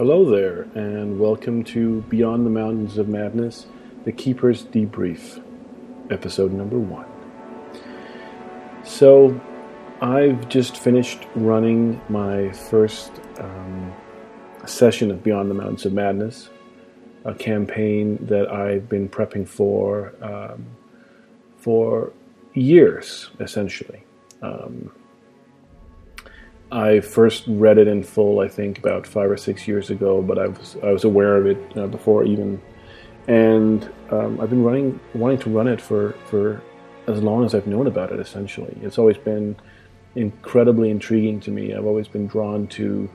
Hello there, and welcome to Beyond the Mountains of Madness, the Keeper's Debrief, episode number one. So, I've just finished running my first um, session of Beyond the Mountains of Madness, a campaign that I've been prepping for um, for years, essentially. Um, I first read it in full, I think, about five or six years ago, but I was I was aware of it uh, before even, and um, I've been running wanting to run it for for as long as I've known about it. Essentially, it's always been incredibly intriguing to me. I've always been drawn to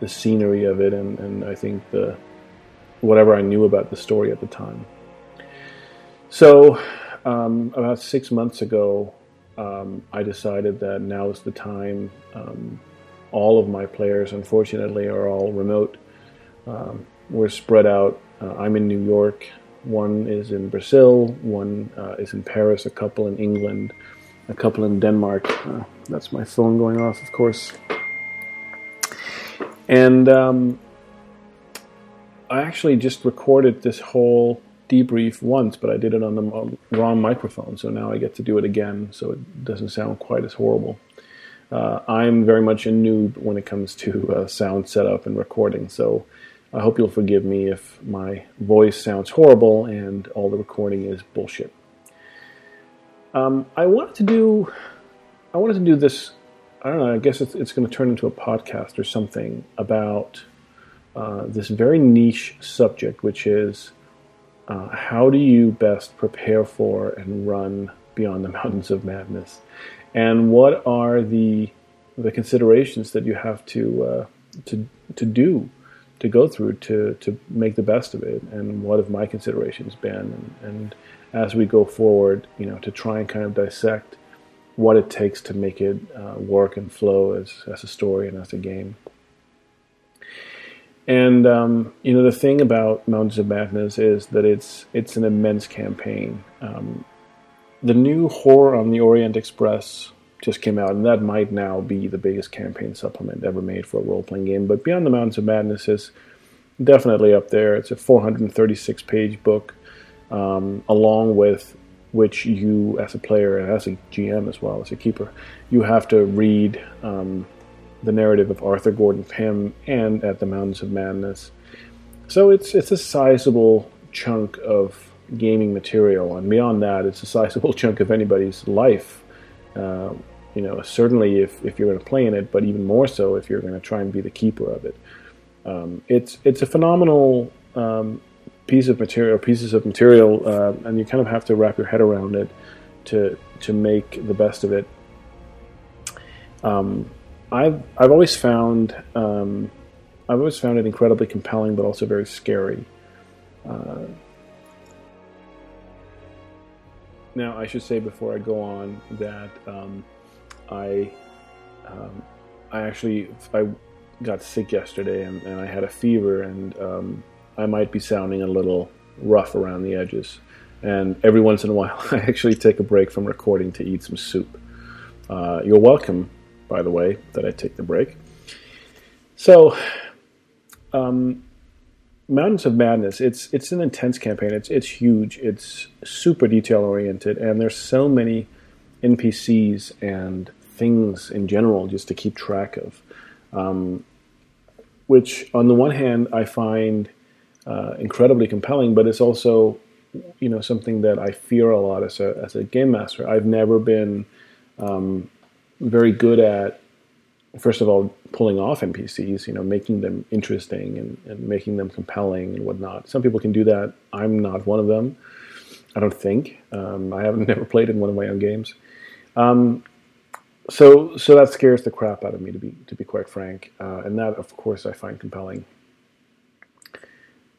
the scenery of it, and, and I think the whatever I knew about the story at the time. So, um, about six months ago, um, I decided that now is the time um, all of my players, unfortunately, are all remote. Um, we're spread out. Uh, I'm in New York. One is in Brazil. One uh, is in Paris. A couple in England. A couple in Denmark. Uh, that's my phone going off, of course. And um, I actually just recorded this whole debrief once, but I did it on the wrong microphone, so now I get to do it again, so it doesn't sound quite as horrible. Uh, I'm very much a noob when it comes to uh, sound setup and recording, so I hope you'll forgive me if my voice sounds horrible and all the recording is bullshit. Um, I wanted to do, I wanted to do this. I don't know. I guess it's, it's going to turn into a podcast or something about uh, this very niche subject, which is uh, how do you best prepare for and run beyond the mountains of madness and what are the the considerations that you have to uh, to to do to go through to to make the best of it? And what have my considerations been? And, and as we go forward you know to try and kind of dissect what it takes to make it uh, work and flow as as a story and as a game. And um, you know the thing about Mountains of Madness is that it's it's an immense campaign. Um, the new Horror on the Orient Express just came out, and that might now be the biggest campaign supplement ever made for a role playing game. But Beyond the Mountains of Madness is definitely up there. It's a 436 page book, um, along with which you, as a player and as a GM as well as a keeper, you have to read um, the narrative of Arthur Gordon Pym and At the Mountains of Madness. So it's it's a sizable chunk of gaming material, and beyond that, it's a sizable chunk of anybody's life. Uh, you know, certainly if, if you're going to play in it, but even more so if you're going to try and be the keeper of it. Um, it's it's a phenomenal um, piece of material, pieces of material, uh, and you kind of have to wrap your head around it to to make the best of it. Um, I've I've always found um, I've always found it incredibly compelling, but also very scary. Uh, now, I should say before I go on that um, I um, I actually I got sick yesterday and, and I had a fever and um, I might be sounding a little rough around the edges. And every once in a while, I actually take a break from recording to eat some soup. Uh, you're welcome, by the way, that I take the break. So, um, Mountains of Madness, it's it's an intense campaign. It's it's huge. It's super detail oriented, and there's so many NPCs and things in general just to keep track of. Um, which, on the one hand, I find uh, incredibly compelling, but it's also, you know, something that I fear a lot as a as a game master. I've never been um, very good at first of all, pulling off NPCs, you know, making them interesting and, and making them compelling and whatnot. Some people can do that. I'm not one of them. I don't think. Um, I haven't never played in one of my own games. Um, so, so that scares the crap out of me, to be to be quite frank. Uh, and that, of course, I find compelling.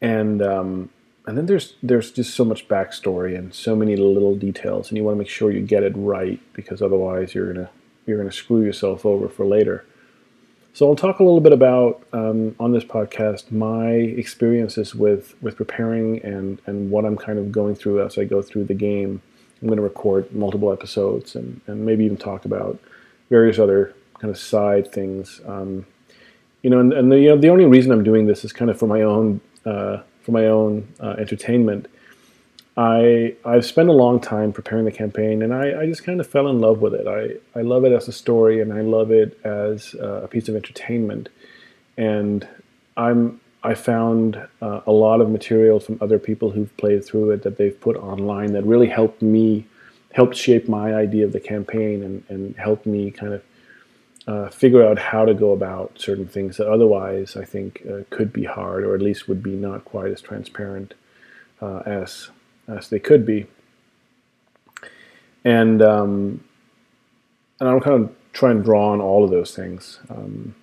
And um, and then there's there's just so much backstory and so many little details, and you want to make sure you get it right because otherwise you're gonna you're going to screw yourself over for later. So I'll talk a little bit about um, on this podcast my experiences with with preparing and and what I'm kind of going through as I go through the game. I'm going to record multiple episodes and and maybe even talk about various other kind of side things. Um, you know, and, and the, you know, the only reason I'm doing this is kind of for my own uh, for my own uh, entertainment. I I've spent a long time preparing the campaign, and I, I just kind of fell in love with it. I, I love it as a story, and I love it as uh, a piece of entertainment. And I'm I found uh, a lot of material from other people who've played through it that they've put online that really helped me, helped shape my idea of the campaign, and and helped me kind of uh, figure out how to go about certain things that otherwise I think uh, could be hard, or at least would be not quite as transparent uh, as as they could be. And um, and I'll kind of try and draw on all of those things. Um,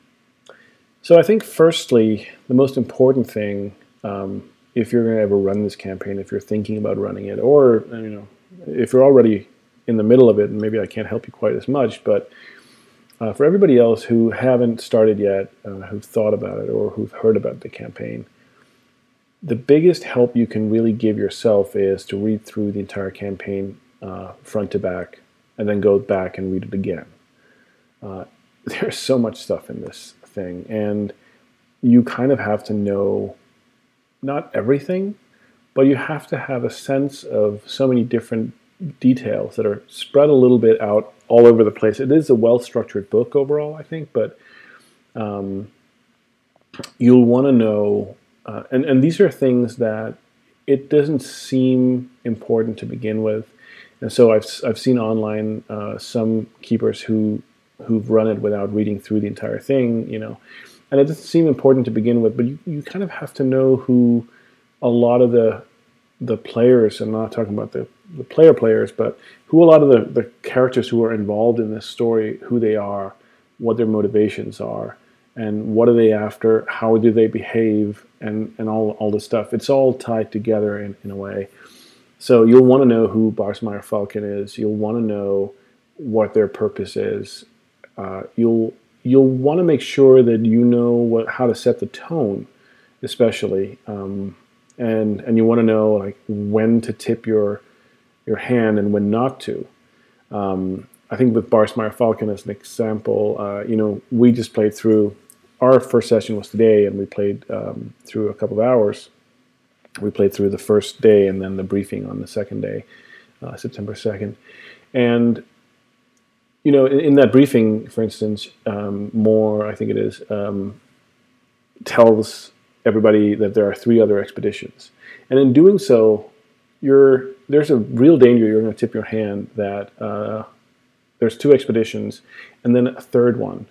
so I think, firstly, the most important thing, um, if you're going to ever run this campaign, if you're thinking about running it, or you know, if you're already in the middle of it, and maybe I can't help you quite as much, but uh, for everybody else who haven't started yet, uh, who've thought about it, or who've heard about the campaign, the biggest help you can really give yourself is to read through the entire campaign uh, front to back and then go back and read it again. Uh, there's so much stuff in this thing, and you kind of have to know not everything, but you have to have a sense of so many different details that are spread a little bit out all over the place. It is a well structured book overall, I think, but um, you'll want to know uh, and, and these are things that it doesn't seem important to begin with. And so I've, I've seen online uh, some keepers who who've run it without reading through the entire thing, you know, and it doesn't seem important to begin with. But you, you kind of have to know who a lot of the the players. I'm not talking about the, the player players, but who a lot of the, the characters who are involved in this story, who they are, what their motivations are, and what are they after, how do they behave, and, and all, all this stuff. It's all tied together in, in a way. So you'll want to know who Barsmeier-Falken is. You'll want to know what their purpose is. Uh, you'll you'll want to make sure that you know what how to set the tone, especially, um, and and you want to know like when to tip your your hand and when not to. Um, I think with Barsmeier-Falken as an example, uh, you know, we just played through our first session was today, and we played um, through a couple of hours. We played through the first day and then the briefing on the second day, uh, September 2nd. And, you know, in, in that briefing, for instance, um, Moore, I think it is, um, tells everybody that there are three other expeditions. And in doing so, you're, there's a real danger you're going to tip your hand that uh, there's two expeditions and then a third one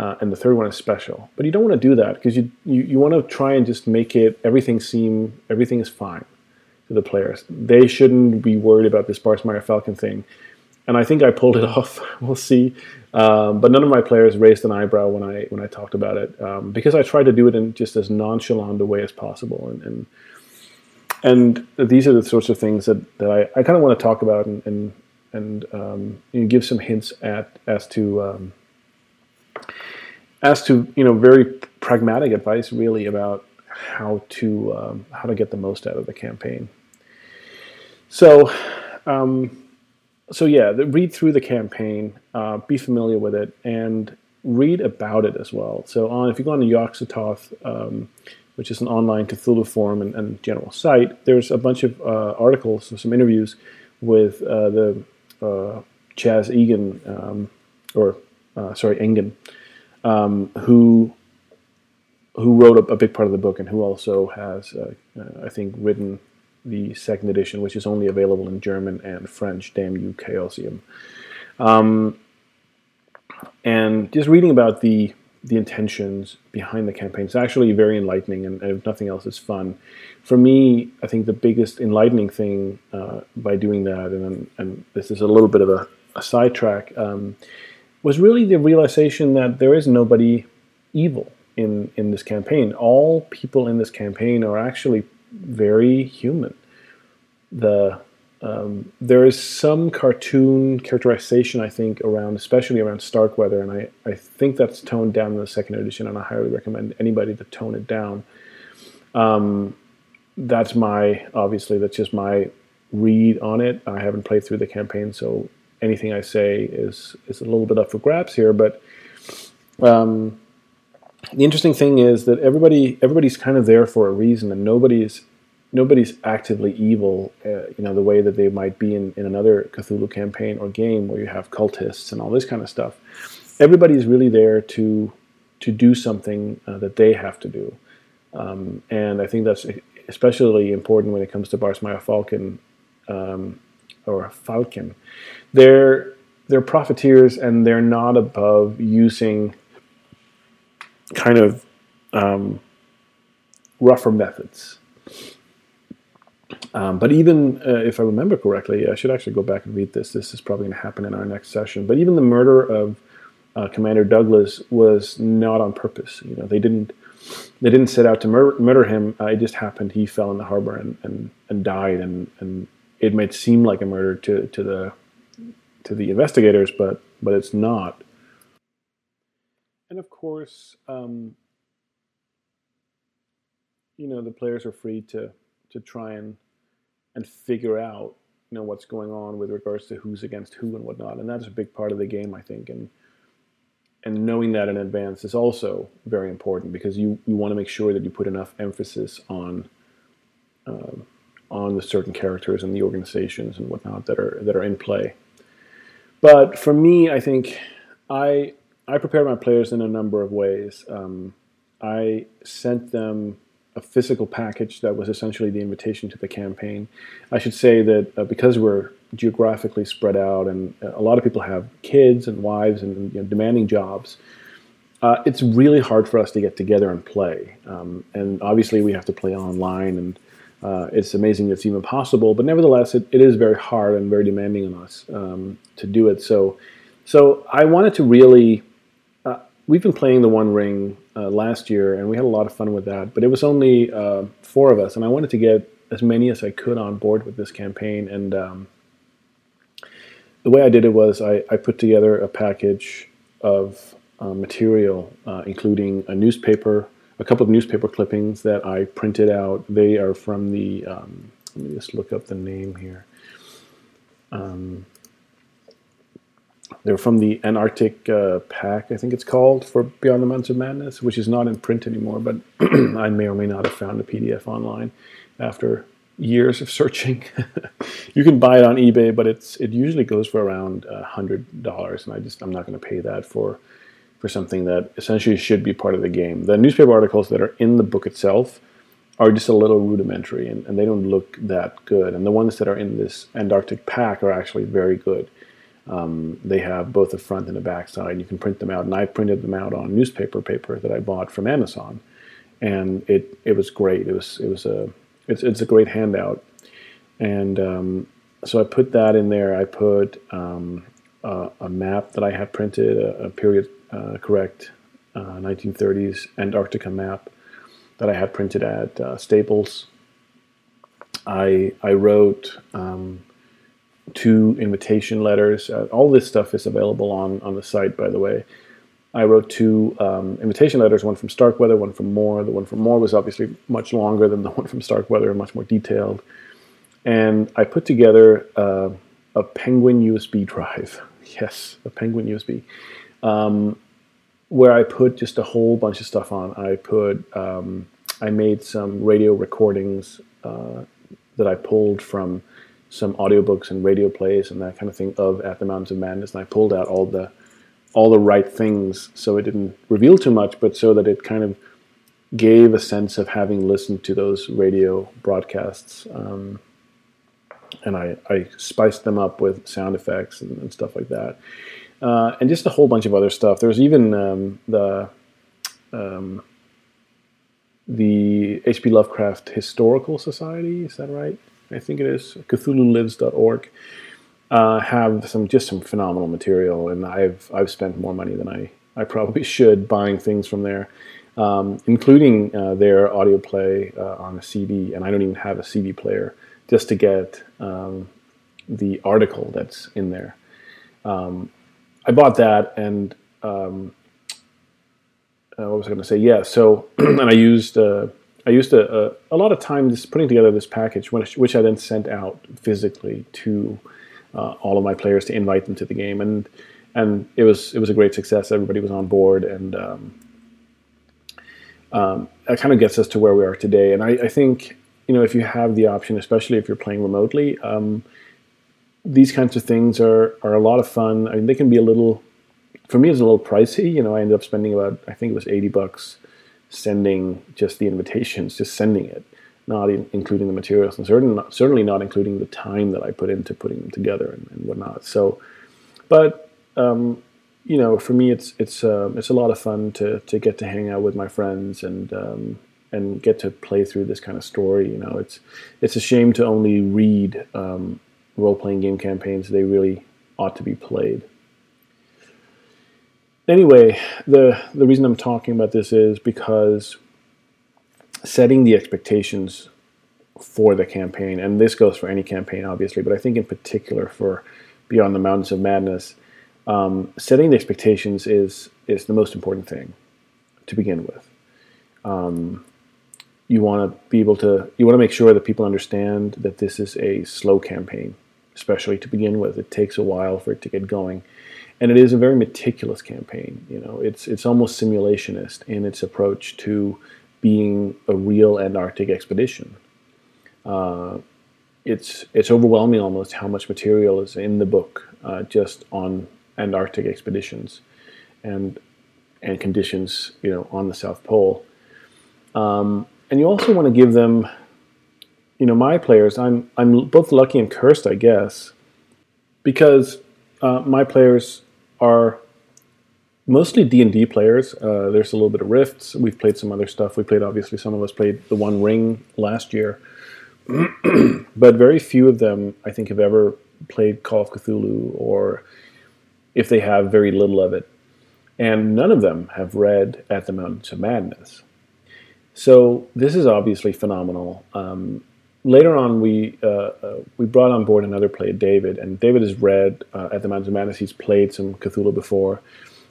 uh, and the third one is special. But you don't want to do that because you, you, you want to try and just make it everything seem everything is fine to the players. They shouldn't be worried about this Barsmeier-Falken thing. And I think I pulled it off. we'll see. Um, but none of my players raised an eyebrow when I when I talked about it um, because I tried to do it in just as nonchalant a way as possible. And and, and these are the sorts of things that, that I, I kind of want to talk about and and, and um, you give some hints at as to um, as to you know very pragmatic advice really about how to um, how to get the most out of the campaign. So, um, so yeah, read through the campaign, uh, be familiar with it, and read about it as well. So, on if you go on the Yog-Sothoth, um, which is an online Cthulhu forum and, and, general site, there's a bunch of uh, articles some interviews with uh, the uh, Chaz Egan, um, or uh, sorry, Engan, um, who who wrote a, a, big part of the book and who also has, uh, uh, I think, written the second edition, which is only available in German and French. Damn you, Chaosium. Um, and just reading about the the intentions behind the campaign is actually very enlightening, and, and, if nothing else, it's fun. For me, I think the biggest enlightening thing uh, by doing that, and, and this is a little bit of a, a sidetrack, um, was really the realization that there is nobody evil in in this campaign. All people in this campaign are actually very human. The um, there is some cartoon characterization, I think, around, especially around Starkweather, and I, I think that's toned down in the second edition, and I highly recommend anybody to tone it down. Um, that's my, obviously, that's just my read on it. I haven't played through the campaign, so anything I say is is a little bit up for grabs here, but um, the interesting thing is that everybody everybody's kind of there for a reason, and nobody's nobody's actively evil. Uh, you know the way that they might be in, in another Cthulhu campaign or game where you have cultists and all this kind of stuff. Everybody's really there to to do something uh, that they have to do, um, and I think that's especially important when it comes to Barsmeier-Falken um, or Falken. They're they're profiteers and they're not above using kind of um, rougher methods. Um, but even uh, if I remember correctly, I should actually go back and read this. This is probably going to happen in our next session. But even the murder of uh, Commander Douglas was not on purpose. You know, they didn't they didn't set out to mur- murder him. Uh, it just happened. He fell in the harbor and, and, and died, and, and it might seem like a murder to, to the to the investigators, but but it's not. And of course, um, you know, the players are free to to try and and figure out you know what's going on with regards to who's against who and whatnot, and that's a big part of the game, I think. And and knowing that in advance is also very important because you you want to make sure that you put enough emphasis on. Uh, on the certain characters and the organizations and whatnot that are that are in play. But for me, I think I I prepared my players in a number of ways. Um, I sent them a physical package that was essentially the invitation to the campaign. I should say that uh, because we're geographically spread out and a lot of people have kids and wives and you know, demanding jobs, uh, it's really hard for us to get together and play. Um, and obviously, we have to play online, and uh, it's amazing it's even possible. But nevertheless, it, it is very hard and very demanding on us um, to do it. So, so I wanted to really we've been playing the One Ring uh, last year, and we had a lot of fun with that. But it was only uh, four of us, and I wanted to get as many as I could on board with this campaign. And um, the way I did it was I, I put together a package of uh, material, uh, including a newspaper, a couple of newspaper clippings that I printed out. They are from the. Um, let me just look up the name here. Um, they're from the Antarctic uh, pack, I think it's called, for Beyond the Mountains of Madness, which is not in print anymore, but I may or may not have found a PDF online after years of searching. you can buy it on eBay, but it's it usually goes for around a hundred dollars, and I just I'm not going to pay that for for something that essentially should be part of the game. The newspaper articles that are in the book itself are just a little rudimentary, and, and they don't look that good. And the ones that are in this Antarctic pack are actually very good. Um, they have both a front and a back side. You can print them out, and I printed them out on newspaper paper that I bought from Amazon, and it it was great. It was it was a it's it's a great handout, and um, so I put that in there. I put um, a, a, map that I had printed, a, a period uh, correct uh, 1930s Antarctica map that I had printed at uh, Staples. I I wrote um, two invitation letters. Uh, all this stuff is available on, on the site, by the way. I wrote two um, invitation letters, one from Starkweather, one from Moore. The one from Moore was obviously much longer than the one from Starkweather, and much more detailed. And I put together uh, a Penguin USB drive. Yes, a Penguin USB, um, where I put just a whole bunch of stuff on. I put, um, I made some radio recordings uh, that I pulled from some audiobooks and radio plays and that kind of thing of At the Mountains of Madness, and I pulled out all the all the right things so it didn't reveal too much, but so that it kind of gave a sense of having listened to those radio broadcasts. Um, and I, I spiced them up with sound effects and, and stuff like that. Uh, and just a whole bunch of other stuff. There's even um, the um, the H.P. Lovecraft Historical Society. Is that right? I think it is CthulhuLives.org, uh, have some just some phenomenal material, and I've I've spent more money than I I probably should buying things from there, um, including uh, their audio play uh, on a CD, and I don't even have a CD player just to get um, the article that's in there. Um, I bought that, and um, uh, what was I going to say? Yeah, so and I used uh, I used a, a, a, lot of time just putting together this package, which, which I then sent out physically to uh, all of my players to invite them to the game, and and it was it was a great success. Everybody was on board, and um, um, that kind of gets us to where we are today. And I, I, think you know if you have the option, especially if you're playing remotely, um, these kinds of things are are a lot of fun. I mean, they can be a little. For me, it's a little pricey. You know, I ended up spending about I think it was eighty bucks sending just the invitations, just sending it, not in, including the materials, and certainly not, certainly not including the time that I put into putting them together and, and whatnot. So, but um, you know, for me, it's it's uh, it's a lot of fun to to get to hang out with my friends and um, and get to play through this kind of story. You know, it's it's a shame to only read um, role playing game campaigns. They really ought to be played. Anyway, the the reason I'm talking about this is because setting the expectations for the campaign, and this goes for any campaign, obviously, but I think in particular for Beyond the Mountains of Madness um, setting the expectations is is the most important thing to begin with. Um, you want to be able to you want to make sure that people understand that this is a slow campaign, especially to begin with. It takes a while for it to get going, and it is a very meticulous campaign. You know, it's it's almost simulationist in its approach to being a real Antarctic expedition. Uh, it's it's overwhelming almost how much material is in the book uh, just on Antarctic expeditions, and and conditions, you know, on the South Pole. Um, and you also want to give them, you know, my players. I'm I'm both lucky and cursed, I guess, because uh, my players are mostly D and D players. Uh, there's a little bit of Rifts. We've played some other stuff. We played obviously some of us played the One Ring last year, but very few of them I think have ever played Call of Cthulhu or if they have very little of it. And none of them have read At the Mountains of Madness. So this is obviously phenomenal. Um, later on, we uh, uh, we brought on board another player, David, and David has read uh, At the Mountains of Madness. He's played some Cthulhu before,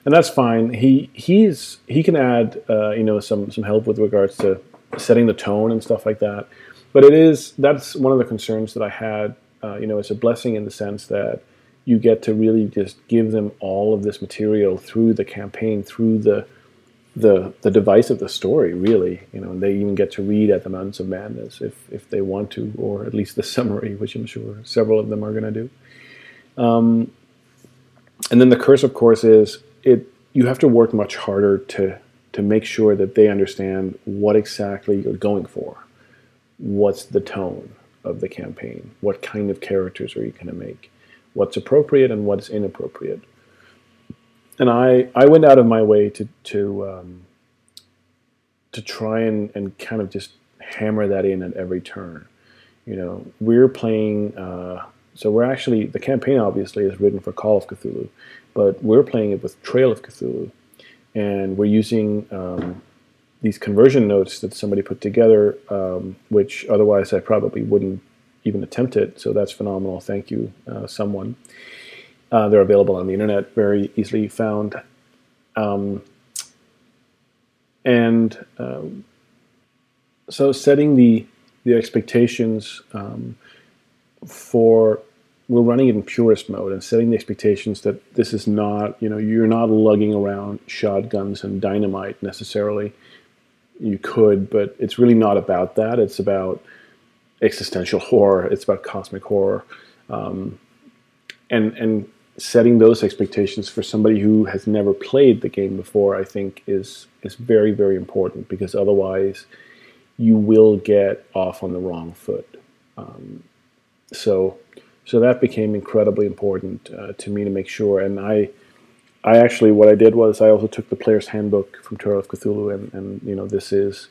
and that's fine. He he's he can add uh, you know some some help with regards to setting the tone and stuff like that. But it is that's one of the concerns that I had. You know, it's a blessing in the sense that you get to really just give them all of this material through the campaign, through the the the device of the story. Really, you know, and they even get to read at the Mountains of Madness if if they want to, or at least the summary, which I'm sure several of them are going to do. Um, and then the curse, of course, is it. You have to work much harder to to make sure that they understand what exactly you're going for. What's the tone of the campaign? What kind of characters are you going to make? what's appropriate and what's inappropriate. And I, I went out of my way to to um, to try and, and kind of just hammer that in at every turn. You know, we're playing. Uh, so we're actually the campaign obviously is written for Call of Cthulhu, but we're playing it with Trail of Cthulhu, and we're using um, these conversion notes that somebody put together, um, which otherwise I probably wouldn't even attempt it. So that's phenomenal. Thank you, uh, someone. Uh, they're available on the internet, very easily found. Um, and um, so setting the the expectations um, for we're running it in purist mode and setting the expectations that this is not you know you're not lugging around shotguns and dynamite necessarily you could but it's really not about that it's about existential horror. It's about cosmic horror, um, and and setting those expectations for somebody who has never played the game before, I think is is very very important because otherwise you will get off on the wrong foot. Um, so so that became incredibly important uh, to me to make sure. And I I actually what I did was I also took the player's handbook from Trail of Cthulhu, and and you know this is.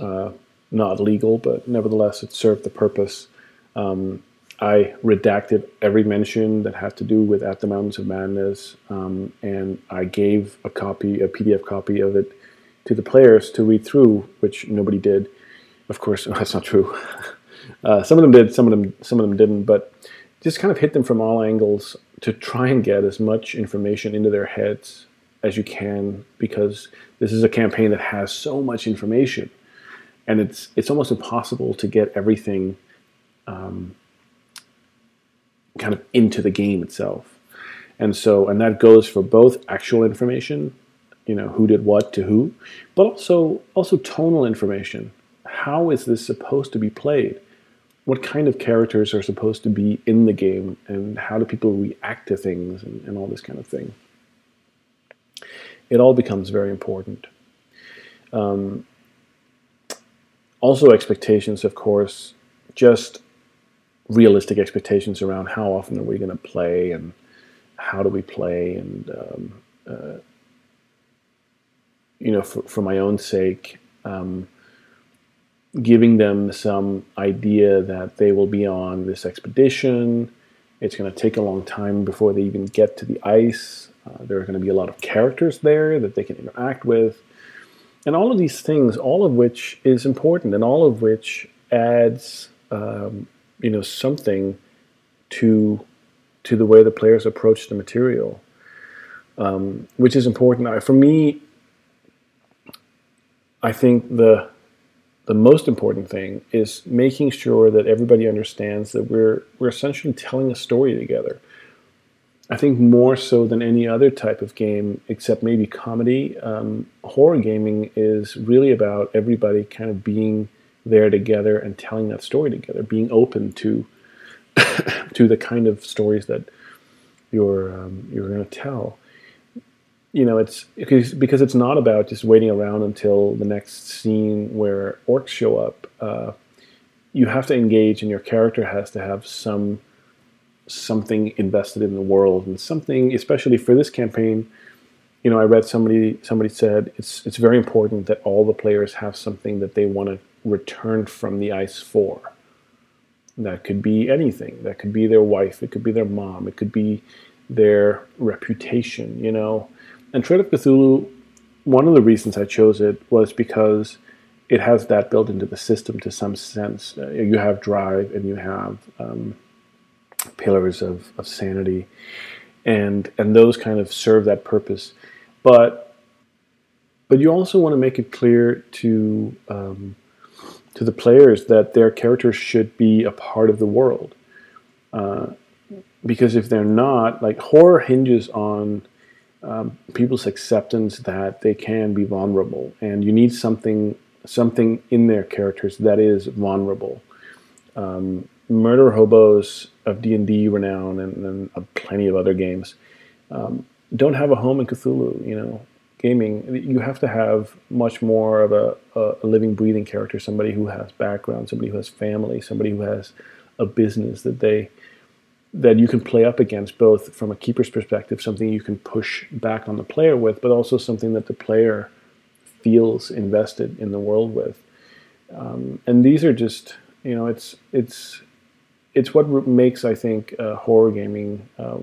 Uh, not legal, but nevertheless, it served the purpose. Um, I redacted every mention that had to do with At the Mountains of Madness, um, and I gave a copy, a PDF copy of it, to the players to read through, which nobody did. Of course, that's not true. uh, some of them did, some of them, some of them didn't, but just kind of hit them from all angles to try and get as much information into their heads as you can, because this is a campaign that has so much information and it's it's almost impossible to get everything um, kind of into the game itself. And so, and that goes for both actual information you know who did what to who, but also also tonal information. How is this supposed to be played? What kind of characters are supposed to be in the game, and how do people react to things, and, and all this kind of thing. It all becomes very important. Um, also, expectations, of course, just realistic expectations around how often are we going to play and how do we play and um, uh, you know for, for my own sake um, giving them some idea that they will be on this expedition. It's going to take a long time before they even get to the ice. Uh, there are going to be a lot of characters there that they can interact with. And all of these things all of which is important and all of which adds um, you know something to to the way the players approach the material, um, which is important. For me, I think the the most important thing is making sure that everybody understands that we're we're essentially telling a story together. I think more so than any other type of game, except maybe comedy, um, horror gaming is really about everybody kind of being there together and telling that story together, being open to to the kind of stories that you're um, you're going to tell. You know, it's because it's not about just waiting around until the next scene where orcs show up. Uh, you have to engage, and your character has to have some something invested in the world and something, especially for this campaign. You know, I read somebody somebody said it's it's very important that all the players have something that they want to return from the ice for. That could be anything. That could be their wife. It could be their mom. It could be their reputation, you know. And Trail of Cthulhu, one of the reasons I chose it was because it has that built into the system to some sense. Uh, you have drive and you have um, pillars of, of sanity, and and those kind of serve that purpose. But but you also want to make it clear to um, to the players that their characters should be a part of the world. Uh, because if they're not, like horror hinges on um, people's acceptance that they can be vulnerable, and you need something something in their characters that is vulnerable. Um, murder hobos of D and D renown and, and uh, plenty of other games um, don't have a home in Cthulhu. You know, gaming, you have to have much more of a, a, living, breathing character, somebody who has background, somebody who has family, somebody who has a business that they that you can play up against, both from a keeper's perspective, something you can push back on the player with, but also something that the player feels invested in the world with. Um, and these are just, you know, it's it's it's what makes I think uh, horror gaming uh,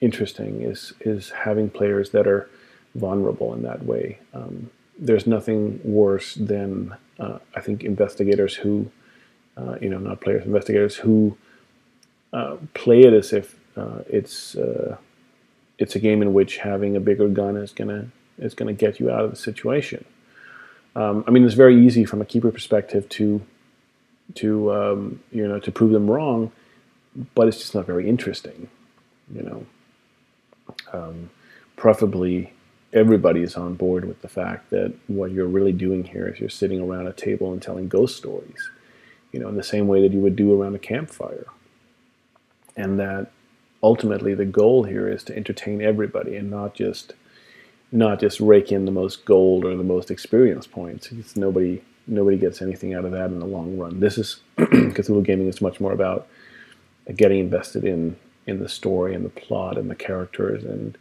interesting is is having players that are vulnerable in that way. Um, there's nothing worse than uh, I think investigators who, uh, you know, not players, investigators who uh, play it as if uh, it's uh, it's a game in which having a bigger gun is gonna is gonna get you out of the situation. Um, I mean, it's very easy from a keeper perspective to to um, you know to prove them wrong, but it's just not very interesting. You know, um, preferably everybody is on board with the fact that what you're really doing here is you're sitting around a table and telling ghost stories, you know, in the same way that you would do around a campfire. And that ultimately the goal here is to entertain everybody and not just not just rake in the most gold or the most experience points. It's nobody nobody gets anything out of that in the long run. This is Cthulhu gaming is much more about getting invested in in the story and the plot and the characters and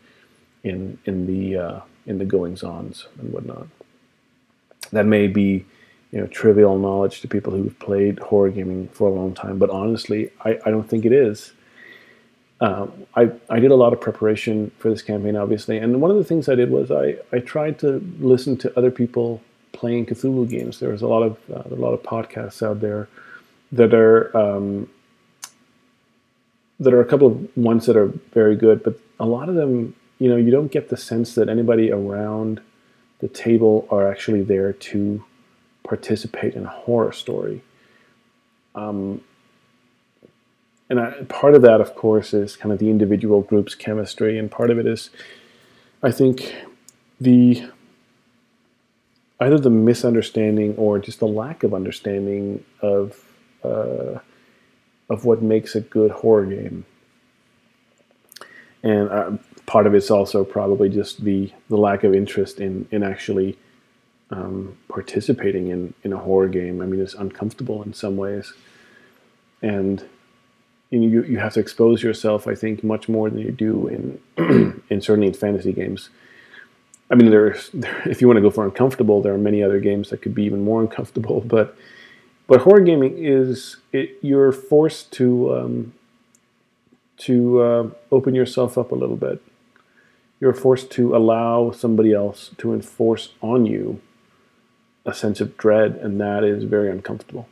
in in the uh, in the goings ons and whatnot. That may be you know trivial knowledge to people who've played horror gaming for a long time, but honestly, I, I don't think it is. Uh, I I did a lot of preparation for this campaign, obviously, and one of the things I did was I I tried to listen to other people playing Cthulhu games. There's a lot of uh, a lot of podcasts out there that are um, that are a couple of ones that are very good, but a lot of them you know, you don't get the sense that anybody around the table are actually there to participate in a horror story. Um, and I, part of that, of course, is kind of the individual group's chemistry, and part of it is, I think, the either the misunderstanding or just the lack of understanding of uh, of what makes a good horror game. And uh, part of it's also probably just the, the lack of interest in, in actually um, participating in, in a horror game. I mean, it's uncomfortable in some ways. And you, you have to expose yourself, I think, much more than you do in, in certainly in fantasy games. I mean, there's, there, if you want to go for uncomfortable, there are many other games that could be even more uncomfortable. But but horror gaming is it, you're forced to um, to uh, open yourself up a little bit. You're forced to allow somebody else to enforce on you a sense of dread, and that is very uncomfortable.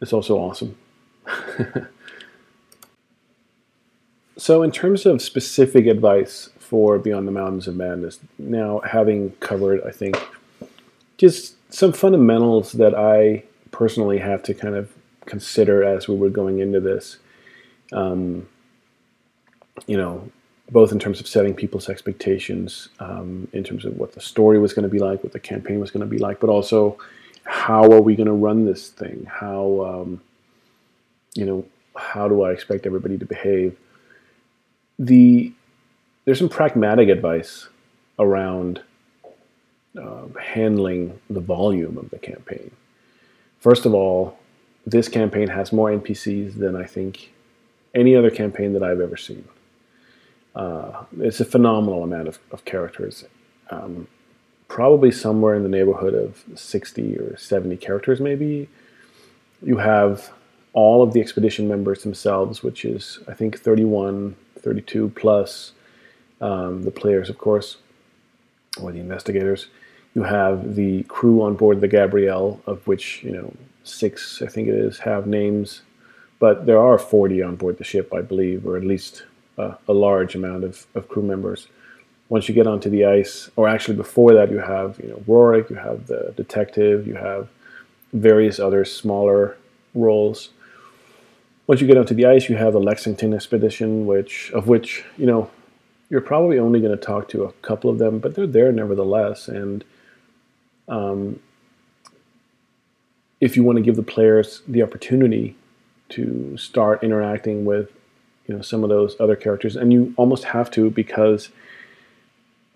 It's also awesome. so, in terms of specific advice for Beyond the Mountains of Madness, now having covered, I think, just some fundamentals that I personally have to kind of consider as we were going into this. Um, you know, both in terms of setting people's expectations, um, in terms of what the story was going to be like, what the campaign was going to be like, but also how are we going to run this thing? How, um, you know, how do I expect everybody to behave? The there's some pragmatic advice around uh, handling the volume of the campaign. First of all, this campaign has more NPCs than I think any other campaign that I've ever seen. Uh, it's a phenomenal amount of, of characters. Um, probably somewhere in the neighborhood of 60 or 70 characters, maybe. You have all of the expedition members themselves, which is, I think, 31, 32 plus um, the players, of course, or the investigators. You have the crew on board the Gabrielle, of which you know six, I think it is, have names, but there are 40 on board the ship, I believe, or at least uh, a large amount of, of crew members. Once you get onto the ice, or actually before that, you have you know Rorik, you have the detective, you have various other smaller roles. Once you get onto the ice, you have the Lexington expedition, which of which you know you're probably only going to talk to a couple of them, but they're there nevertheless, and um, if you want to give the players the opportunity to start interacting with you know some of those other characters. And you almost have to because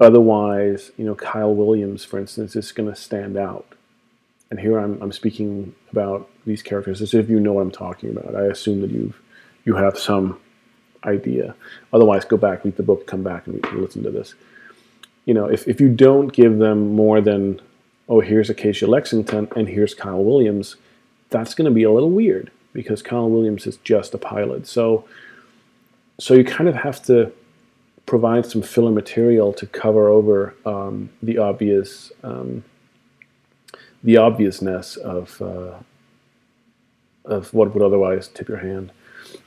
otherwise you know Kyle Williams for instance is going to stand out. And here I'm, I'm speaking about these characters as if you know what I'm talking about. I assume that you've you have some idea. Otherwise go back read the book come back and listen to this. You know if, if you don't give them more than oh, here's Acacia Lexington and here's Kyle Williams, that's going to be a little weird because Kyle Williams is just a pilot. So, so you kind of have to provide some filler material to cover over um, the obvious, um, the obviousness of uh, of what would otherwise tip your hand.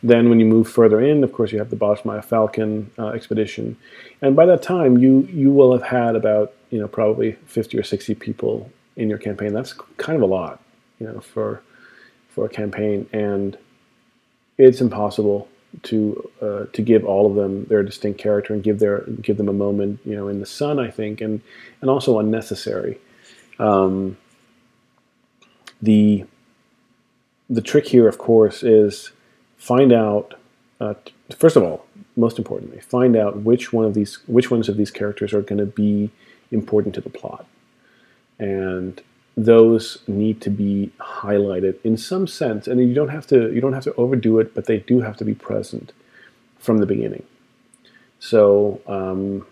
Then, when you move further in, of course, you have the Barsmeier-Falken uh, expedition, and by that time, you you will have had about you know probably 50 or 60 people in your campaign. That's kind of a lot, you know, for for a campaign, and it's impossible to uh, to give all of them their distinct character and give their give them a moment, you know, in the sun. I think, and and also unnecessary. Um, the the trick here, of course, is find out uh, first of all, most importantly, find out which one of these which ones of these characters are going to be important to the plot, and those need to be highlighted in some sense. And you don't have to you don't have to overdo it, but they do have to be present from the beginning. So um,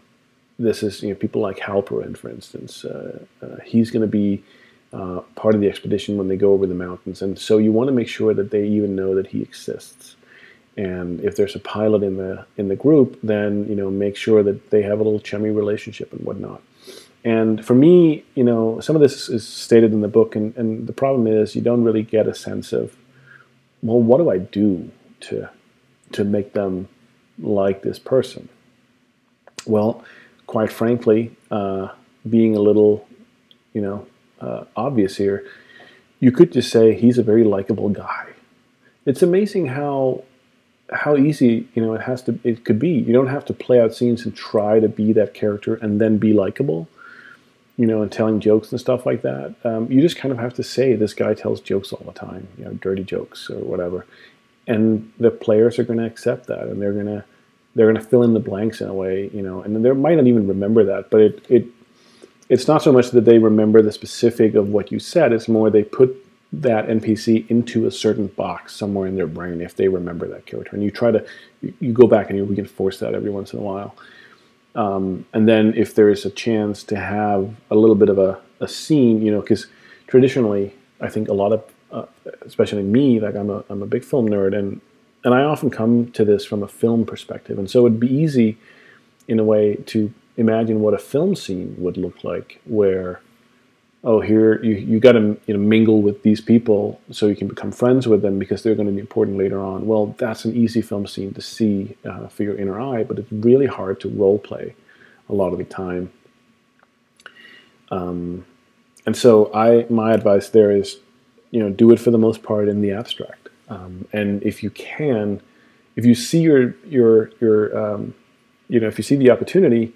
this is you know people like Halperin, for instance. Uh, uh, he's going to be uh, part of the expedition when they go over the mountains. And so you want to make sure that they even know that he exists. And if there's a pilot in the in the group, then you know make sure that they have a little chummy relationship and whatnot. And for me, you know, some of this is stated in the book, and, and the problem is you don't really get a sense of, well, what do I do to to make them like this person? Well, quite frankly, uh, being a little, you know, uh, obvious here, you could just say he's a very likable guy. It's amazing how how easy you know it has to it could be. You don't have to play out scenes and try to be that character and then be likable, you know, and telling jokes and stuff like that. Um, you just kind of have to say this guy tells jokes all the time, you know, dirty jokes or whatever, and the players are going to accept that and they're going to they're going to fill in the blanks in a way, you know, and they might not even remember that, but it it it's not so much that they remember the specific of what you said; it's more they put that NPC into a certain box somewhere in their brain if they remember that character, and you try to you go back and you reinforce that every once in a while. Um, and then if there is a chance to have a little bit of a, a scene, you know, because traditionally I think a lot of, uh, especially me, like I'm a I'm a big film nerd, and and I often come to this from a film perspective, and so it'd be easy, in a way, to imagine what a film scene would look like, where, oh, here you you got to you know mingle with these people so you can become friends with them because they're going to be important later on. Well, that's an easy film scene to see uh, for your inner eye, but it's really hard to role play a lot of the time. Um, and so I my advice there is, you know, do it for the most part in the abstract um, and if you can, if you see your your your um, you know if you see the opportunity,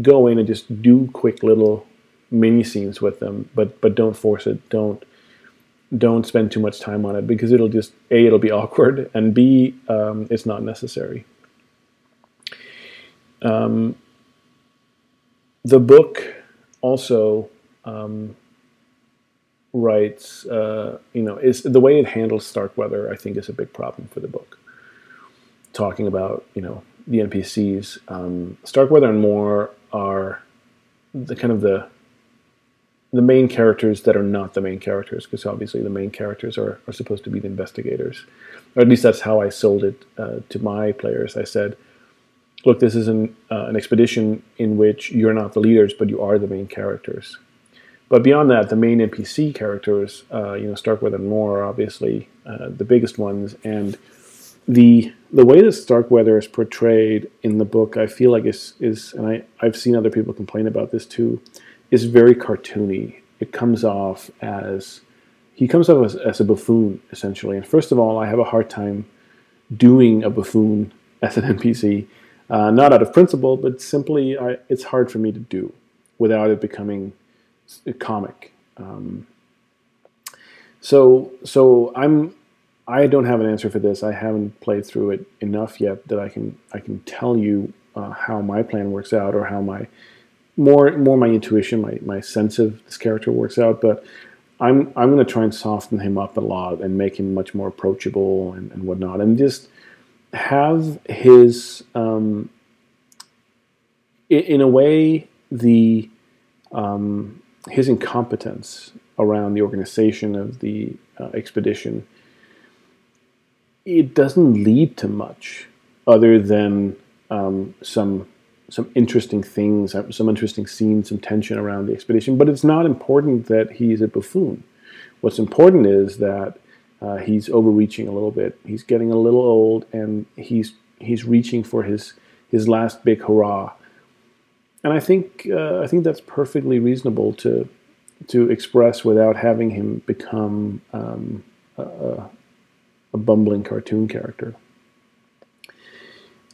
go in and just do quick little mini scenes with them, but but don't force it. Don't don't spend too much time on it because it'll just a it'll be awkward and b um, it's not necessary. Um, the book also um, writes, uh, you know, is the way it handles Starkweather. I think is a big problem for the book. Talking about you know the NPCs, um, Starkweather and Moore are the kind of the the main characters that are not the main characters, because obviously the main characters are, are supposed to be the investigators, or at least that's how I sold it uh, to my players. I said, "Look, this is an uh, an expedition in which you're not the leaders, but you are the main characters." But beyond that, the main NPC characters, uh, you know, Starkweather and Moore are obviously uh, the biggest ones, and the the way that Starkweather is portrayed in the book, I feel like is is, and I I've seen other people complain about this too, is very cartoony. It comes off as he comes off as, as a buffoon essentially. And first of all, I have a hard time doing a buffoon as an NPC, uh, not out of principle, but simply I, it's hard for me to do without it becoming comic. Um, so so I'm I don't have an answer for this. I haven't played through it enough yet that I can I can tell you uh, how my plan works out or how my more more my intuition, my, my sense of this character works out. But I'm I'm going to try and soften him up a lot and make him much more approachable and, and whatnot, and just have his um, in, a way the um, his incompetence around the organization of the uh, expedition, it doesn't lead to much other than um, some some interesting things, uh, some interesting scenes, some tension around the expedition. But it's not important that he's a buffoon. What's important is that uh, he's overreaching a little bit. He's getting a little old, and he's he's reaching for his his last big hurrah and I think uh, I think that's perfectly reasonable to to express without having him become um, a, a, bumbling cartoon character.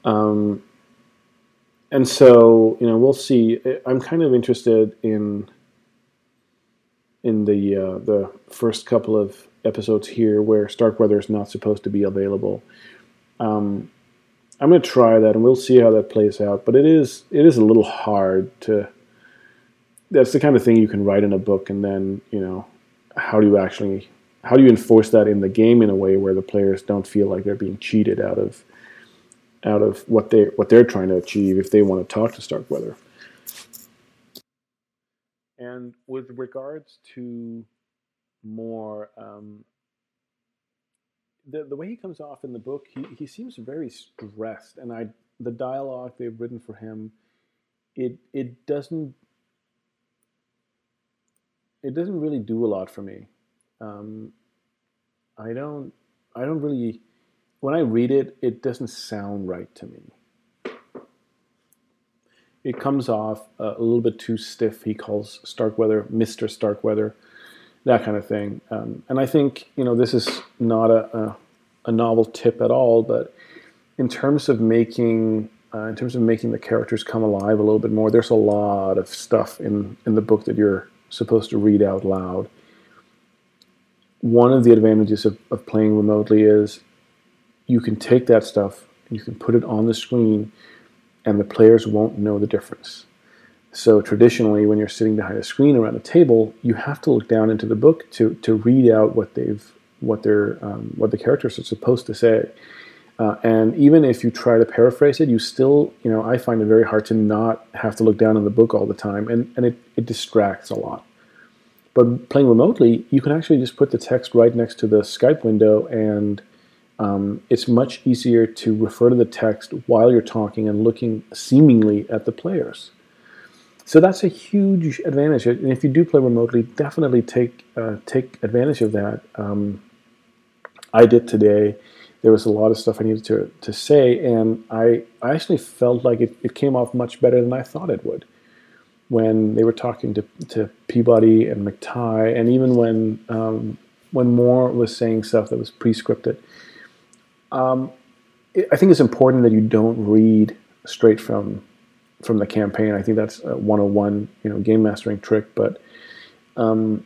Um, and so you know we'll see. I'm kind of interested in in the uh, the first couple of episodes here where Starkweather is not supposed to be available. Um, I'm going to try that, and we'll see how that plays out. But it is it is a little hard to. That's the kind of thing you can write in a book, and then you know, how do you actually how do you enforce that in the game in a way where the players don't feel like they're being cheated out of out of what they what they're trying to achieve if they want to talk to Starkweather. And with regards to Moore um, the the way he comes off in the book, he, he seems very stressed, and I the dialogue they've written for him, it it doesn't it doesn't really do a lot for me. Um, I don't I don't really when I read it, it doesn't sound right to me. It comes off a little bit too stiff. He calls Starkweather Mister Starkweather that kind of thing. Um, and I think you know this is not a, a, a, novel tip at all, but in terms of making uh, in terms of making the characters come alive a little bit more, there's a lot of stuff in in the book that you're supposed to read out loud. One of the advantages of, of playing remotely is you can take that stuff, you can put it on the screen, and the players won't know the difference. So traditionally, when you're sitting behind a screen around a table, you have to look down into the book to, to read out what they've what they're um, what the characters are supposed to say. Uh, and even if you try to paraphrase it, you still, you know, I find it very hard to not have to look down in the book all the time, and, and it, it distracts a lot. But playing remotely, you can actually just put the text right next to the Skype window, and um, it's much easier to refer to the text while you're talking and looking seemingly at the players. So that's a huge advantage. And if you do play remotely, definitely take uh, take advantage of that. Um, I did today there was a lot of stuff I needed to, to say, and I, I actually felt like it, it came off much better than I thought it would. When they were talking to, to Peabody and McTighe, and even when um, when Moore was saying stuff that was pre-scripted, um, it, I think it's important that you don't read straight from from the campaign. I think that's a 101, you know, game mastering trick. But um,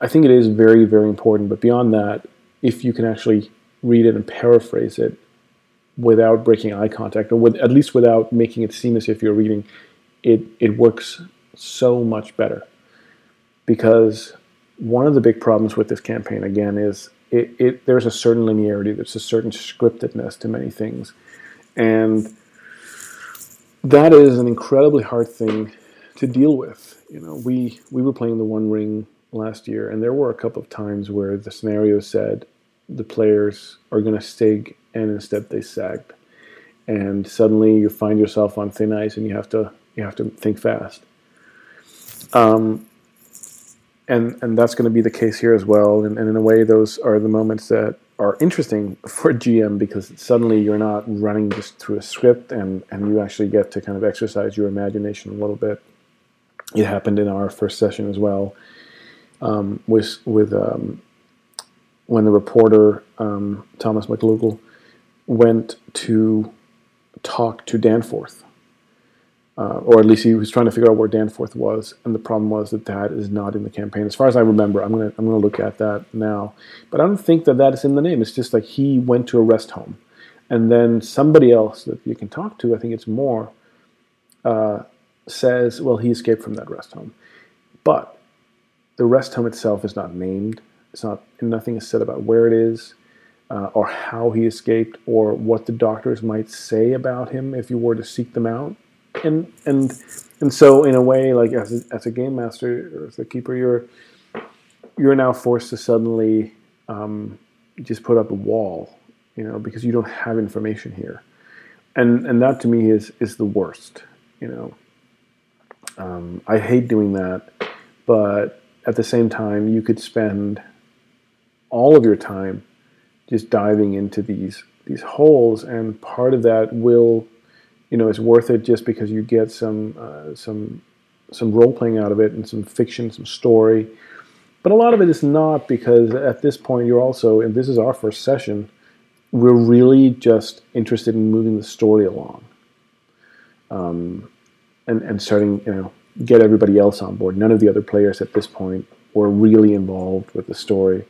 I think it is very, very important. But beyond that, if you can actually read it and paraphrase it without breaking eye contact, or with, at least without making it seem as if you're reading, it, it works so much better. Because one of the big problems with this campaign, again, is it, it there's a certain linearity, there's a certain scriptedness to many things. And that is an incredibly hard thing to deal with. You know, we, we were playing the One Ring last year, and there were a couple of times where the scenario said, the players are going to stig and instead they sagged and suddenly you find yourself on thin ice and you have to you have to think fast. Um, and and that's going to be the case here as well. And, and in a way those are the moments that are interesting for GM because suddenly you're not running just through a script and and you actually get to kind of exercise your imagination a little bit. It happened in our first session as well um, with with um, when the reporter um, Thomas McDougall went to talk to Danforth, uh, or at least he was trying to figure out where Danforth was, and the problem was that that is not in the campaign. As far as I remember, I'm gonna I'm gonna look at that now, but I don't think that that is in the name. It's just like he went to a rest home, and then somebody else that you can talk to, I think it's Moore, uh, says, well, he escaped from that rest home, but the rest home itself is not named it's not nothing is said about where it is, uh, or how he escaped, or what the doctors might say about him if you were to seek them out. And and and so in a way, like as a, as a game master or as a keeper, you're you're now forced to suddenly um, just put up a wall, you know, because you don't have information here, and and that to me is is the worst, you know. Um, I hate doing that, but at the same time, you could spend all of your time just diving into these these holes, and part of that will, you know, is worth it just because you get some uh, some some role playing out of it and some fiction, some story. But a lot of it is not because at this point you're also, and this is our first session, we're really just interested in moving the story along, um, and and starting, you know, get everybody else on board. None of the other players at this point were really involved with the story.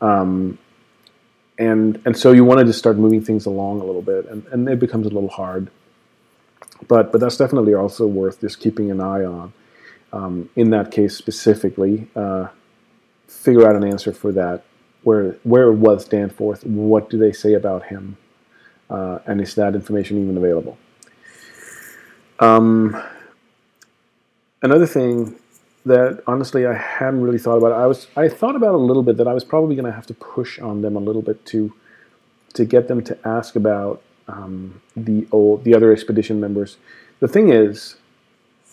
Um, and and so you want to just start moving things along a little bit, and, and it becomes a little hard. But but that's definitely also worth just keeping an eye on. Um, in that case specifically, uh, figure out an answer for that. Where where was Danforth? What do they say about him? Uh, and is that information even available? Um, another thing that honestly I hadn't really thought about. I was I thought about a little bit that I was probably going to have to push on them a little bit to to get them to ask about um, the old the other expedition members. The thing is,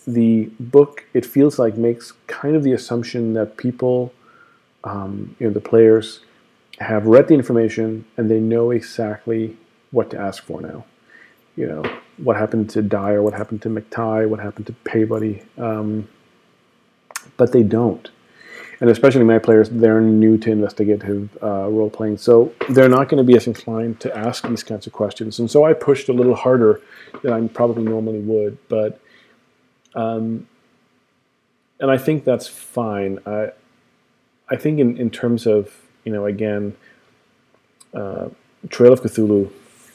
the book it feels like makes kind of the assumption that people, um, you know, the players have read the information and they know exactly what to ask for now. You know, what happened to Dyer, what happened to McTighe, what happened to Peabody. Um, but they don't. And especially my players, they're new to investigative uh, role playing, so they're not going to be as inclined to ask these kinds of questions. And so I pushed a little harder than I probably normally would, but um, and I think that's fine. I I think in in terms of you know again, uh, Trail of Cthulhu.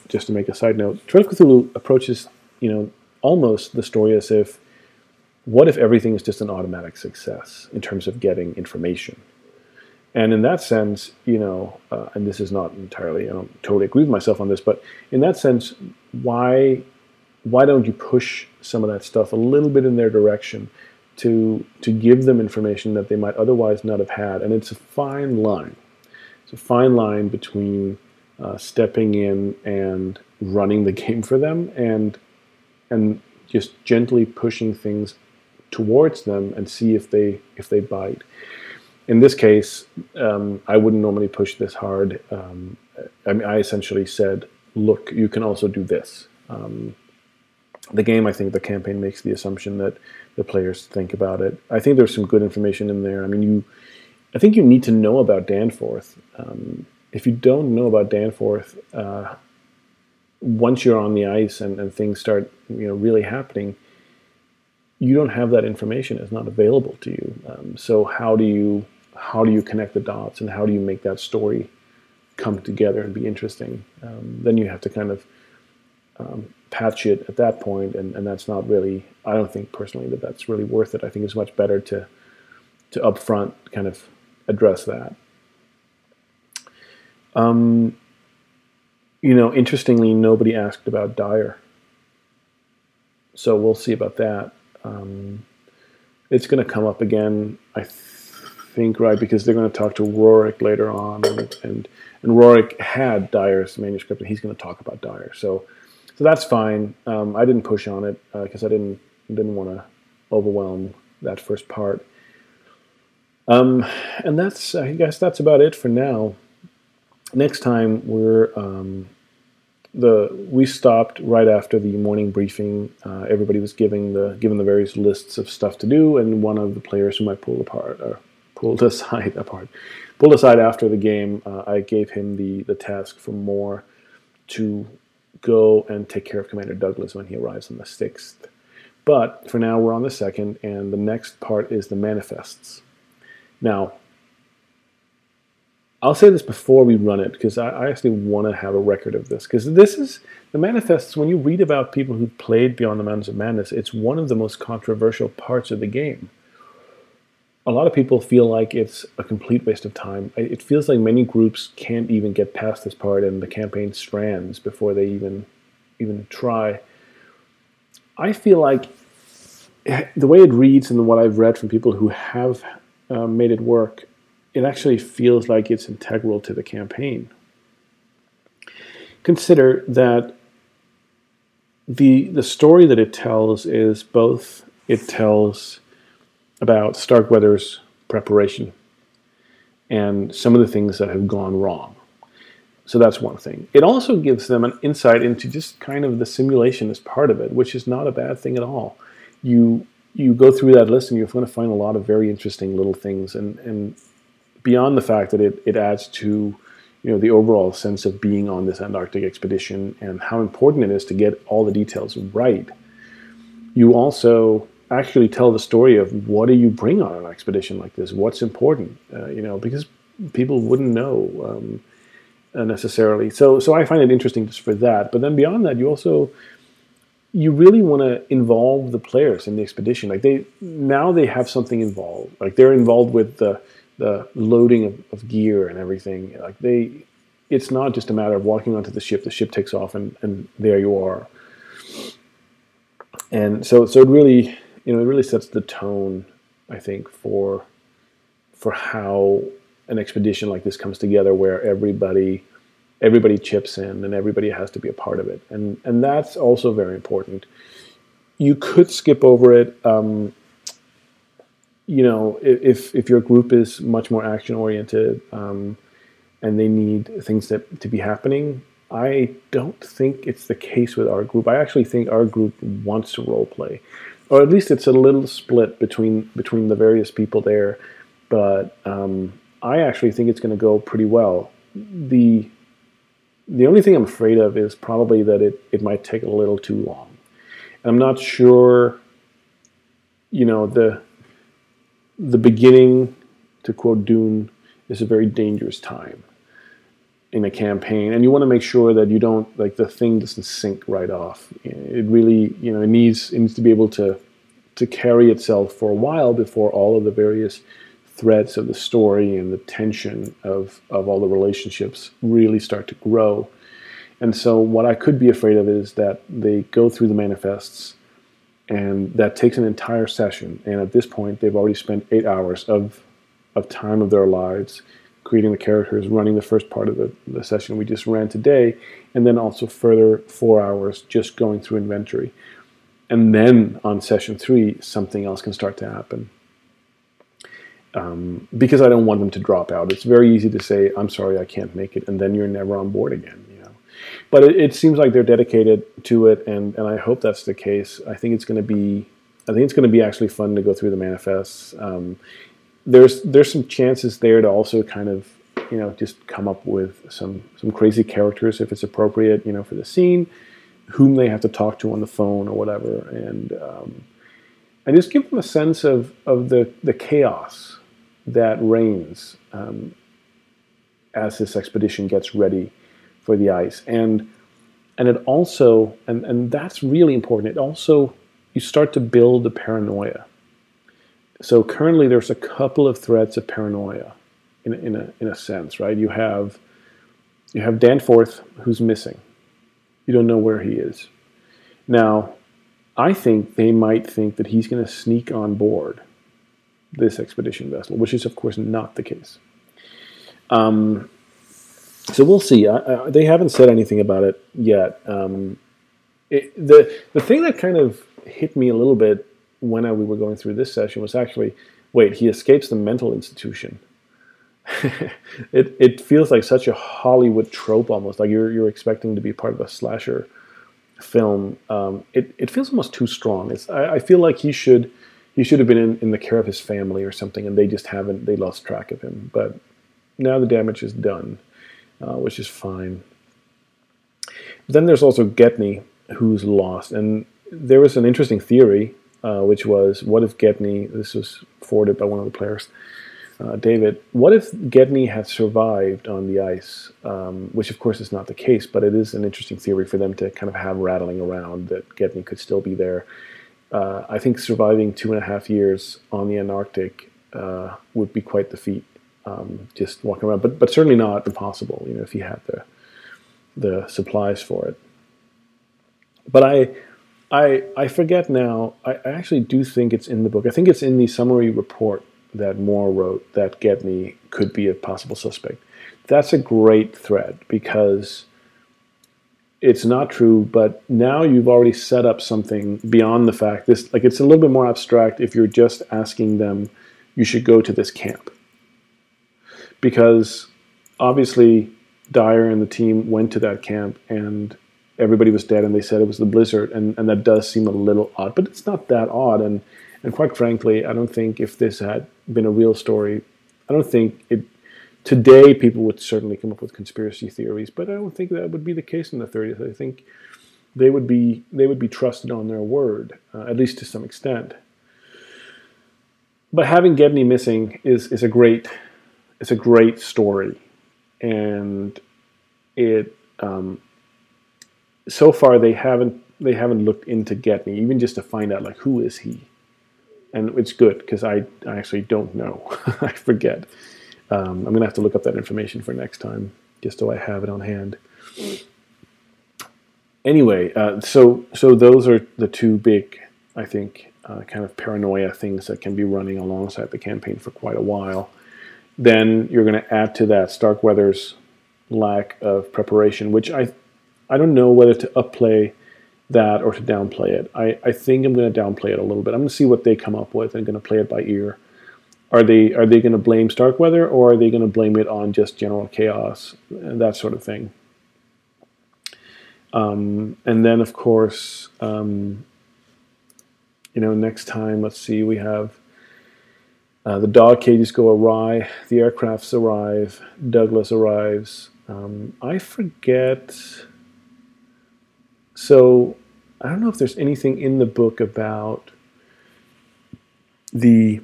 Just to make a side note, Trail of Cthulhu approaches you know almost the story as if what if everything is just an automatic success in terms of getting information? And in that sense, you know, uh, and this is not entirely, I don't totally agree with myself on this, but in that sense, why why don't you push some of that stuff a little bit in their direction to to give them information that they might otherwise not have had? And it's a fine line. It's a fine line between uh, stepping in and running the game for them and and just gently pushing things towards them and see if they if they bite. In this case, um, I wouldn't normally push this hard. Um, I mean, I essentially said, "Look, you can also do this." Um, the game, I think, the campaign makes the assumption that the players think about it. I think there's some good information in there. I mean, you, I think you need to know about Danforth. Um, if you don't know about Danforth, uh, once you're on the ice and, and things start, you know, really happening, you don't have that information. It's not available to you. Um, so how do you how do you connect the dots and how do you make that story come together and be interesting? Um, then you have to kind of um, patch it at that point, and, and that's not really. I don't think personally that that's really worth it. I think it's much better to to upfront kind of address that. Um, you know, interestingly, nobody asked about Dyer, so we'll see about that. Um, it's going to come up again, I think, right? Because they're going to talk to Rorik later on, and and, and Rorik had Dyer's manuscript, and he's going to talk about Dyer. So, so that's fine. Um, I didn't push on it because uh, I didn't didn't want to overwhelm that first part. Um, and that's I guess that's about it for now. Next time we're um, the we stopped right after the morning briefing. Uh, everybody was giving the given the various lists of stuff to do, and one of the players whom I pulled apart or pulled aside apart pulled aside after the game. Uh, I gave him the the task for Moore to go and take care of Commander Douglas when he arrives on the sixth. But for now, we're on the second, and the next part is the manifests. Now, I'll say this before we run it because I, I actually want to have a record of this because this is the manifests. When you read about people who played Beyond the Mountains of Madness, it's one of the most controversial parts of the game. A lot of people feel like it's a complete waste of time. It feels like many groups can't even get past this part, and the campaign strands before they even even try. I feel like the way it reads and what I've read from people who have uh, made it work it actually feels like it's integral to the campaign. Consider that the the story that it tells is both it tells about Starkweather's preparation and some of the things that have gone wrong. So that's one thing. It also gives them an insight into just kind of the simulation as part of it, which is not a bad thing at all. You you go through that list and you're going to find a lot of very interesting little things and, and beyond the fact that it, it adds to you know the overall sense of being on this Antarctic expedition and how important it is to get all the details right, you also actually tell the story of what do you bring on an expedition like this? What's important? Uh, you know, because people wouldn't know um, uh, necessarily. So, so I find it interesting just for that. But then beyond that, you also you really want to involve the players in the expedition. Like they now they have something involved. Like they're involved with the the loading of, of gear and everything. Like they, it's not just a matter of walking onto the ship. The ship takes off, and, and there you are. And so, so it really, you know, it really sets the tone, I think, for for how an expedition like this comes together, where everybody everybody chips in and everybody has to be a part of it, and and that's also very important. You could skip over it. Um, you know, if if your group is much more action oriented um, and they need things that, to be happening, I don't think it's the case with our group. I actually think our group wants to role play, or at least it's a little split between between the various people there. but um, I actually think it's going to go pretty well. the The only thing I'm afraid of is probably that it it might take a little too long. And I'm not sure. You know the the beginning, to quote Dune, is a very dangerous time in a campaign, and you want to make sure that you don't like the thing doesn't sink right off. It really, you know, it needs it needs to be able to to carry itself for a while before all of the various threads of the story and the tension of of all the relationships really start to grow. And so, what I could be afraid of is that they go through the manifests, and that takes an entire session. And at this point, they've already spent eight hours of of time of their lives creating the characters, running the first part of the, the session we just ran today, and then also further four hours just going through inventory. And then on session three, something else can start to happen. Um, because I don't want them to drop out. It's very easy to say, I'm sorry, I can't make it, and then you're never on board again. But it, it seems like they're dedicated to it, and, and I hope that's the case. I think it's going to be I think it's going to be actually fun to go through the manifests. Um, there's there's some chances there to also kind of you know just come up with some some crazy characters if it's appropriate you know for the scene whom they have to talk to on the phone or whatever and um, and just give them a sense of of the the chaos that reigns um, as this expedition gets ready for the ice and and it also and and that's really important it also you start to build the paranoia so currently there's a couple of threats of paranoia in, in, a, in a sense, right? You have, you have Danforth who's missing. You don't know where he is. Now, I think they might think that he's going to sneak on board this expedition vessel, which is, of course, not the case. Um, so we'll see. I, I, they haven't said anything about it yet. Um, it, the the thing that kind of hit me a little bit when I, we were going through this session was actually wait, he escapes the mental institution. it it feels like such a Hollywood trope almost like you're you're expecting to be part of a slasher film. Um, it it feels almost too strong. I, I, feel like he should he should have been in, in the care of his family or something, and they just haven't. They lost track of him. But now the damage is done, uh, which is fine. Then there's also Gedney, who's lost, and there was an interesting theory uh, which was what if Gedney, this was forwarded by one of the players, uh, David, what if Gedney had survived on the ice? Um, which, of course, is not the case, but it is an interesting theory for them to kind of have rattling around that Gedney could still be there. Uh, I think surviving two and a half years on the Antarctic uh, would be quite the feat, um, just walking around, but but certainly not impossible. You know, if you had the the supplies for it. But I I I forget now. I, I, actually do think it's in the book. I think it's in the summary report that Moore wrote that Gedney could be a possible suspect. That's a great thread because it's not true, but now you've already set up something beyond the fact this like it's a little bit more abstract if you're just asking them you should go to this camp. Because obviously Dyer and the team went to that camp and everybody was dead and they said it was the blizzard and, and that does seem a little odd but it's not that odd. And and quite frankly i don't think if this had been a real story i don't think it today people would certainly come up with conspiracy theories but i don't think that would be the case in the 30s i think they would be they would be trusted on their word uh, at least to some extent. But having Gedney missing is is a great it's a great story and it um, so far they haven't they haven't looked into Gedney even just to find out like who is he, and it's good because I, I actually don't know I forget. Um, I'm gonna have to look up that information for next time just so I have it on hand. Anyway, uh, so so those are the two big I think uh, kind of paranoia things that can be running alongside the campaign for quite a while. Then you're going to add to that Starkweather's lack of preparation, which I I don't know whether to upplay that or to downplay it. I, I think I'm going to downplay it a little bit. I'm going to see what they come up with. I'm going to play it by ear. Are they are they going to blame Starkweather or are they going to blame it on just general chaos and that sort of thing? Um, and then of course, um, you know, next time let's see, we have Uh, the dog cages go awry. The aircrafts arrive. Douglas arrives. Um, I forget. So I don't know if there's anything in the book about the.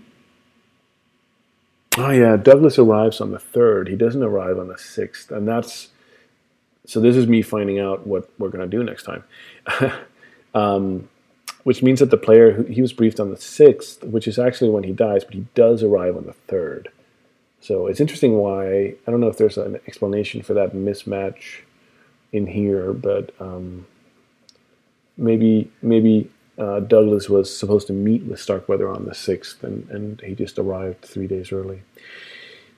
Oh yeah, Douglas arrives on the third. He doesn't arrive on the sixth, and that's. So this is me finding out what we're going to do next time. um, which means that the player he was briefed on the sixth, which is actually when he dies, but he does arrive on the third. So it's interesting why I don't know if there's an explanation for that mismatch in here, but um, maybe maybe uh, Douglas was supposed to meet with Starkweather on the sixth, and, and he just arrived three days early.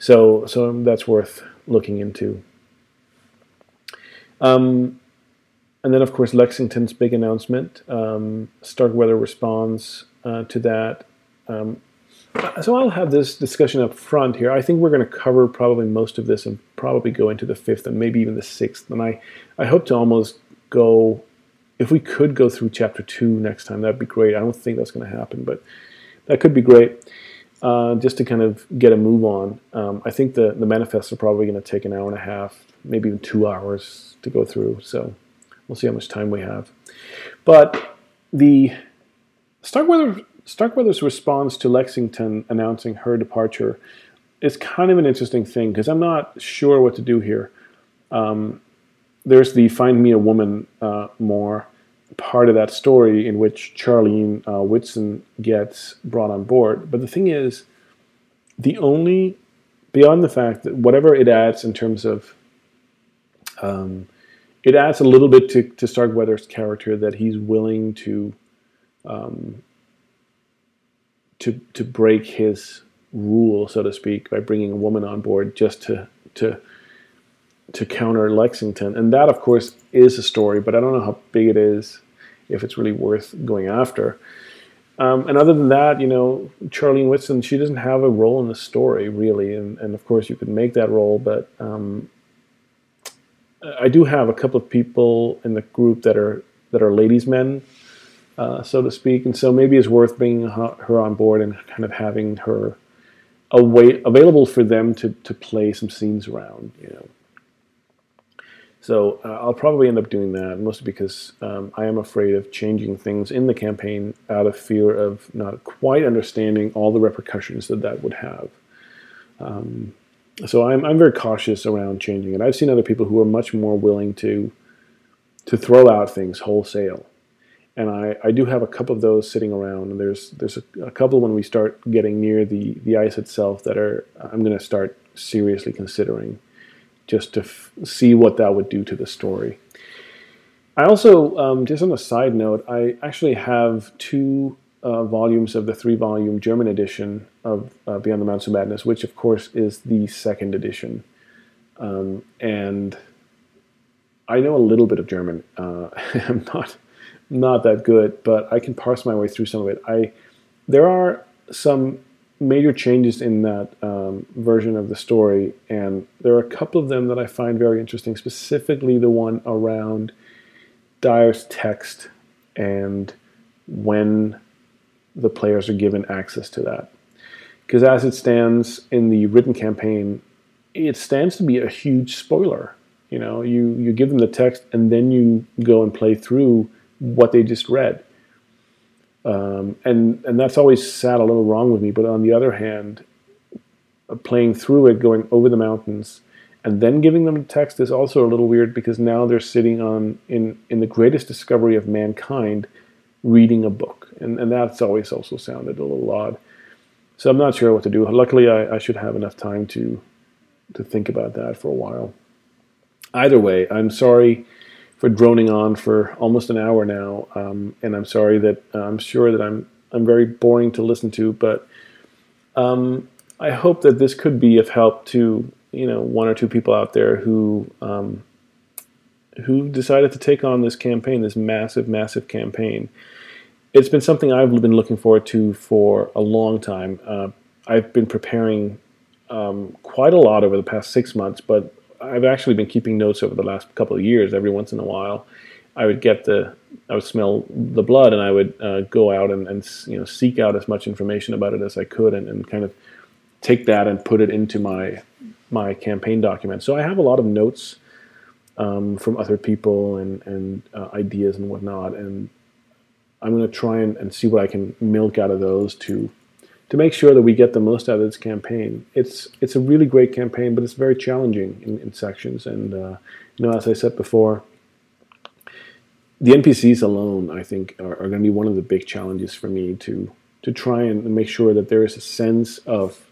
So so that's worth looking into. Um, and then, of course, Lexington's big announcement. Um, Starkweather responds uh, to that. Um, so I'll have this discussion up front here. I think we're going to cover probably most of this and probably go into the fifth and maybe even the sixth. And I, I hope to almost go, if we could go through chapter two next time, that'd be great. I don't think that's going to happen, but that could be great. Uh, just to kind of get a move on. Um, I think the, the manifests are probably going to take an hour and a half, maybe even two hours to go through. So We'll see how much time we have. But the Starkweather, Starkweather's response to Lexington announcing her departure is kind of an interesting thing because I'm not sure what to do here. Um, there's the Find Me a Woman uh, more part of that story in which Charlene uh, Whitson gets brought on board. But the thing is, the only, beyond the fact that whatever it adds in terms of um, it adds a little bit to, to Starkweather's character that he's willing to um, to to break his rule, so to speak, by bringing a woman on board just to to to counter Lexington, and that, of course, is a story. But I don't know how big it is, if it's really worth going after. Um, and other than that, you know, Charlene Whitson, she doesn't have a role in the story really, and, and of course you could make that role, but um, I do have a couple of people in the group that are that are ladies' men, uh, so to speak, and so maybe it's worth bringing her on board and kind of having her away, available for them to to play some scenes around, you know. So uh, I'll probably end up doing that, mostly because um, I am afraid of changing things in the campaign out of fear of not quite understanding all the repercussions that that would have. Um, so I'm I'm very cautious around changing it. I've seen other people who are much more willing to to throw out things wholesale, and I, I do have a couple of those sitting around. And there's there's a, a couple when we start getting near the the ice itself that are I'm going to start seriously considering, just to f- see what that would do to the story. I also, um, just on a side note, I actually have two uh, volumes of the three volume German edition of uh, Beyond the Mountains of Madness, which of course is the second edition. Um, and I know a little bit of German. Uh, I'm not not that good, but I can parse my way through some of it. I there are some major changes in that um, version of the story, and there are a couple of them that I find very interesting. Specifically, the one around Dyer's text and when the players are given access to that. Because as it stands in the written campaign, it stands to be a huge spoiler. You know, you, you give them the text and then you go and play through what they just read. Um, and and that's always sat a little wrong with me. But on the other hand, uh, playing through it, going over the mountains, and then giving them the text is also a little weird because now they're sitting on in in the greatest discovery of mankind, reading a book and, and that's always also sounded a little odd. So I'm not sure what to do. Luckily, I, I should have enough time to to think about that for a while. Either way, I'm sorry for droning on for almost an hour now, um, and I'm sorry that uh, I'm sure that I'm I'm very boring to listen to, but um, I hope that this could be of help to you know one or two people out there who um, who decided to take on this campaign, this massive, massive campaign it's been something I've been looking forward to for a long time. Uh, I've been preparing um, quite a lot over the past six months, but I've actually been keeping notes over the last couple of years. Every once in a while, I would get the, I would smell the blood, and I would uh, go out and, and, you know seek out as much information about it as I could, and, and kind of take that and put it into my my campaign document. So I have a lot of notes um, from other people and and uh, ideas and whatnot, and I'm going to try and, and see what I can milk out of those to to make sure that we get the most out of this campaign. It's it's a really great campaign, but it's very challenging in, in sections. And uh, you know, as I said before, the NPCs alone, I think, are, are going to be one of the big challenges for me to to try and make sure that there is a sense of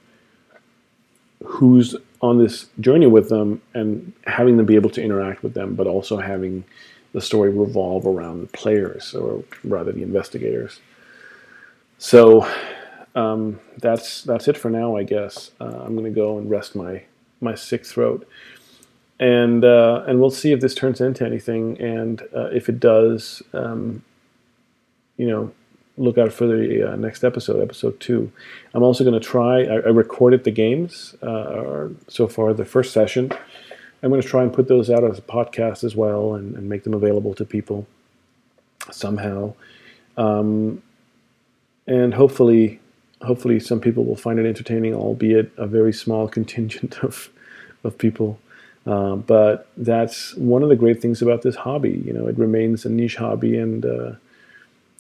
who's on this journey with them and having them be able to interact with them, but also having the story revolve around the players or rather the investigators. So um, that's that's it for now, I guess. Uh, I'm going to go and rest my my sick throat, and uh, and we'll see if this turns into anything. And uh, if it does, um, you know, look out for the uh, next episode, episode two. I'm also going to try. I, I, recorded the games, uh, so far the first session. I'm going to try and put those out as a podcast as well, and, and make them available to people somehow. Um, and hopefully, hopefully, some people will find it entertaining, albeit a very small contingent of of people. Uh, but that's one of the great things about this hobby. You know, it remains a niche hobby, and uh,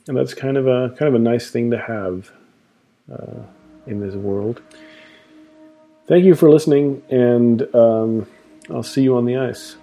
and that's kind of a kind of a nice thing to have uh, in this world. Thank you for listening, and um, I'll see you on the ice.